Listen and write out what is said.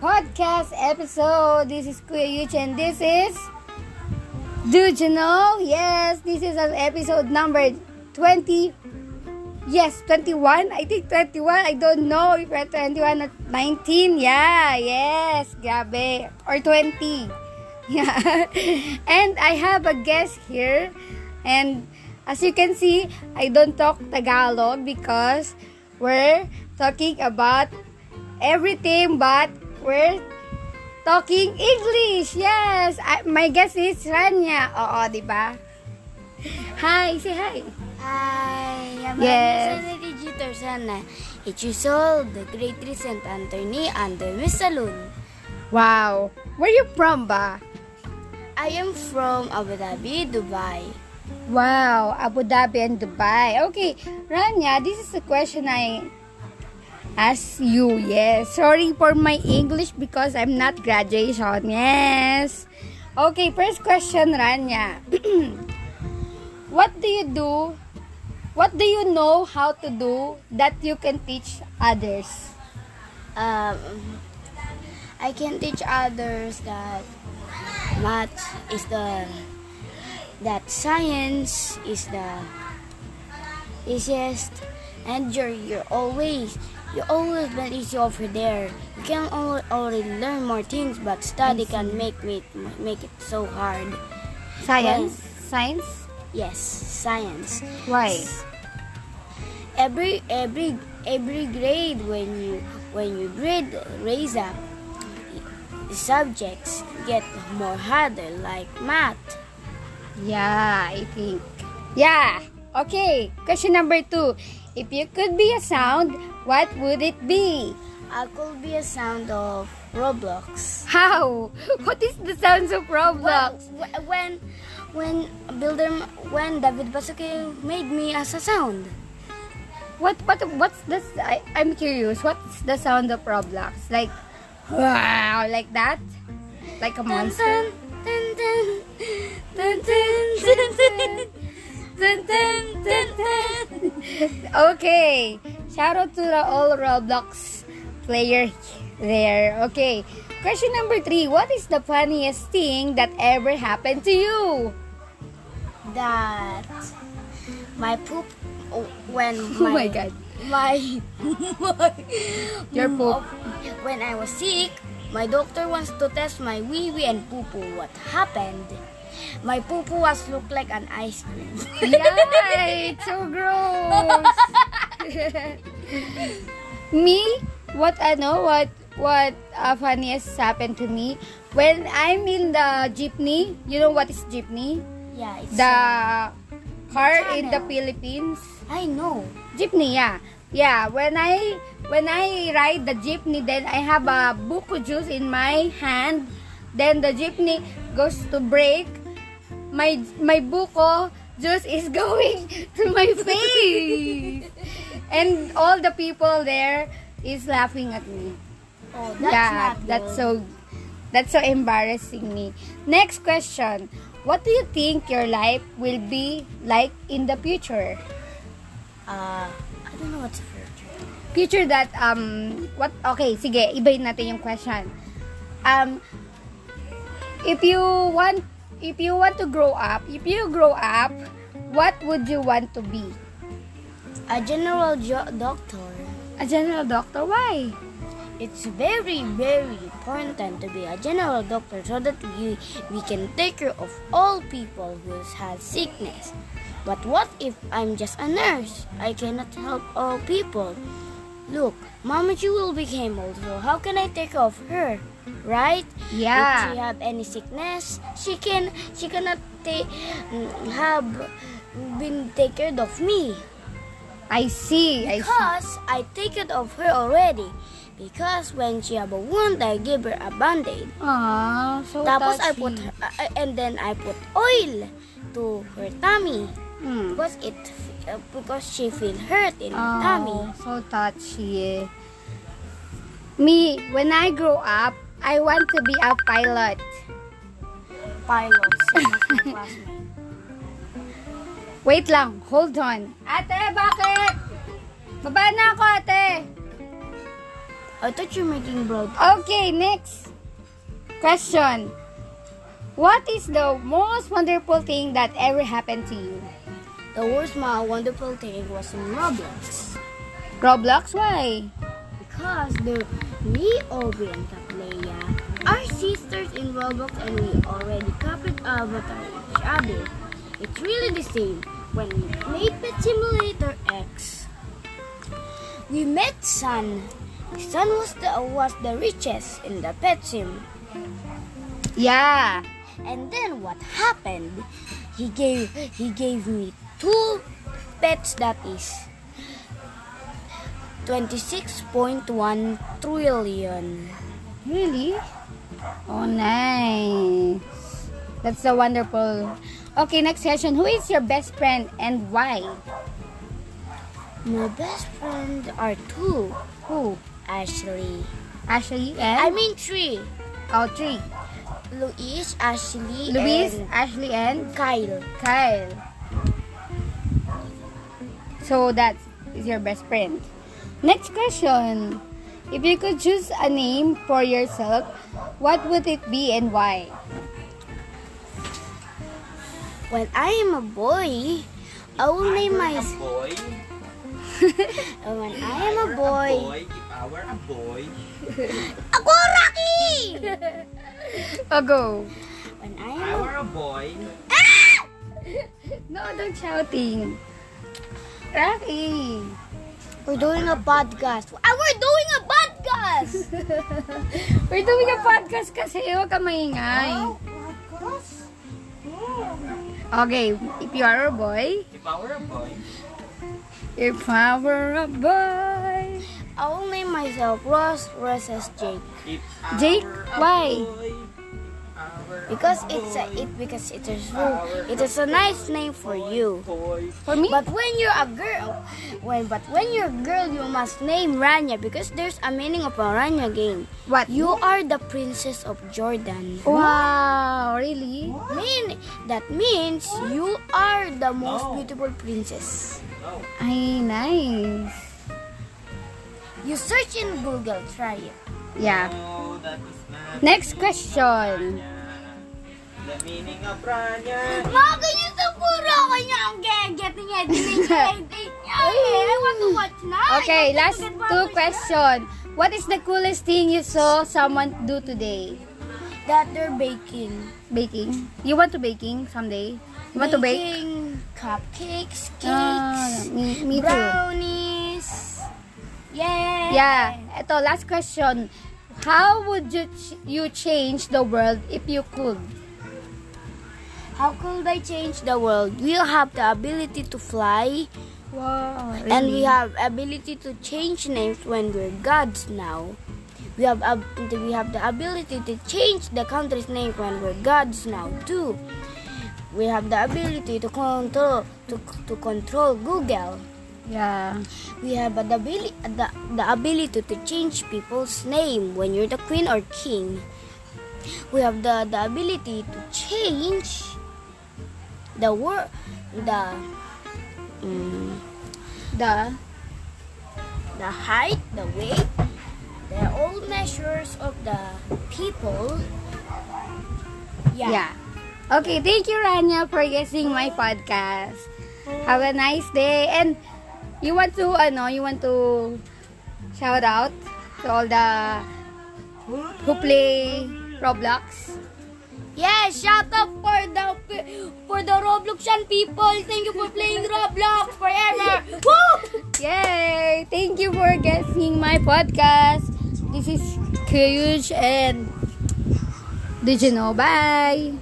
podcast episode. This is Kuya Yuch and this is Do you know? Yes, this is an episode number 20. Yes, 21. I think 21. I don't know if we're 21 or 19. Yeah, yes. Grabe. Or 20. Yeah. and I have a guest here. And as you can see, I don't talk Tagalog because we're talking about everything but we're talking English. Yes. I, my guest is Ranyah. Oo, di ba? Hi, say hi. Hi, I'm Yes. Digital Sana. It's all the great recent Anthony and the Miss Saloon. Wow. Where you from ba? I am from Abu Dhabi, Dubai. Wow, Abu Dhabi and Dubai. Okay, Ranyah, this is a question I ask you. Yes. Sorry for my English because I'm not graduation. Yes. Okay, first question, Rania. what do you do? What do you know how to do that you can teach others? Um, I can teach others that math is the that science is the easiest and you're you're always you always been easy over there. You can al- already learn more things, but study can make me make it so hard. Science? Science? Yes, science. Why? Every every every grade when you when you grade raise up, subjects get more harder, like math. Yeah, I think. Yeah. Okay. Question number two. If you could be a sound, what would it be? I could be a sound of Roblox. How? What is the sounds of Roblox? wh- when when Builder when David Baszucki made me as a sound. What what what's this? I, I'm curious. What's the sound of Roblox? Like wow, like that? Like a monster? Dun, dun, dun, okay. Shout out to the all Roblox player there. Okay. Question number three. What is the funniest thing that ever happened to you? that my poop oh, when Oh my my, God. my, my Your mm, poop. when I was sick my doctor wants to test my wee wee and poo poo what happened my poo poo was look like an ice cream Yay! It's so gross. me, what ano, what what uh, funniest happened to me when I'm in the jeepney. You know what is jeepney? yeah it's The uh, car in the. Philippines. I know Jeepney, yeah. Yeah, when I when I ride the jeepney, then I have a buko juice in my hand. Then the jeepney goes to break. My my buko juice is going to my face. and all the people there is laughing at me. oh that's yeah, not that's so that's so embarrassing me. Next question. What do you think your life will be like in the future? uh I don't know what's the future future that um what okay sige ibahin natin yung question. Um if you want if you want to grow up if you grow up what would you want to be? A general jo- doctor. A general doctor? Why? It's very, very important to be a general doctor so that we, we can take care of all people who has sickness. But what if I'm just a nurse? I cannot help all people. Look, Mama Ju will become old, so how can I take care of her? Right? Yeah. If she have any sickness, she can she cannot take have been taken of me i see i see because I take it of her already. Because when she have a wound, I give her a band-aid. Aww, so Tapos I put her, uh, and then I put oil to her tummy Hmm. because it uh, because she feel hurt in her Oh, tummy. so touchy me when i grow up i want to be a pilot Pilot, same as my classmate. Wait lang, hold on. Ate, bakit? Baba na ako, ate. I thought you're making bread. Okay, next question. What is the most wonderful thing that ever happened to you? The worst my wonderful thing was in Roblox. Roblox? Why? Because the me, Aubrey, and Kaplaya are sisters in Roblox and we already copied avatar each other. It's really the same when we played Pet Simulator X. We met Sun. Sun was the was the richest in the pet sim. Yeah. And then what happened? He gave he gave me two pets that is 26.1 trillion. Really? Oh, nice. That's so wonderful. Okay, next question. Who is your best friend and why? My best friend are two. Who? Ashley. Ashley and? I mean three. oh, three. Louise, Ashley, Luis, and Ashley, and Kyle. Kyle. So that is your best friend. Next question. If you could choose a name for yourself, what would it be and why? When I am a boy, I will name my boy. when I am a boy. If I were a boy. Ako Rocky! Oh, go. when I If am I a were a boy. Ah! No, don't shouting. Rocky. We're doing a podcast. Ah, we're doing a podcast! We're doing a podcast kasi. Huwag ka maingay. Okay, if you are a boy, If I were a boy. if I were a boy. I will name myself Ross Roses Jake Jake, were a why? Because it's a it because it is it is a nice name for you. For me? But when you're a girl, when but when you're a girl, you must name Rania because there's a meaning of a Rania game. What? You are the princess of Jordan. Wow, really? Mean that means you are the most beautiful princess. No. Ay, nice. You search in Google, try it. Yeah. No, that is not Next the question. The meaning of Rania. Mga ganyan sa puro kanya ang getting editing editing niya. I want to watch now. Okay, last two questions. What is the coolest thing you saw someone do today? That they're baking. Baking. You want to baking someday? You want to bake? Baking cupcakes, cakes, Ah, me, me too. brownies. Yay! Yeah. Ito, last question. How would you ch- you change the world if you could? How could I change the world? We'll have the ability to fly, Wow. and we have ability to change names when we're gods now. We have ab- we have the ability to change the country's name when we're gods now too. We have the ability to control to, to control Google. Yeah. We have the ability the, the ability to change people's name when you're the queen or king. We have the, the ability to change the word the mm, The the height, the weight, the all measures of the people. Yeah. Yeah. Okay, thank you, Ranyah, for guessing my podcast. Have a nice day. And you want to, I know, you want to shout out to all the who play Roblox? Yeah, shout out for the for the Robloxian people. Thank you for playing Roblox forever. Woo! Yay! Thank you for guessing my podcast. This is Kayush and did you know? Bye!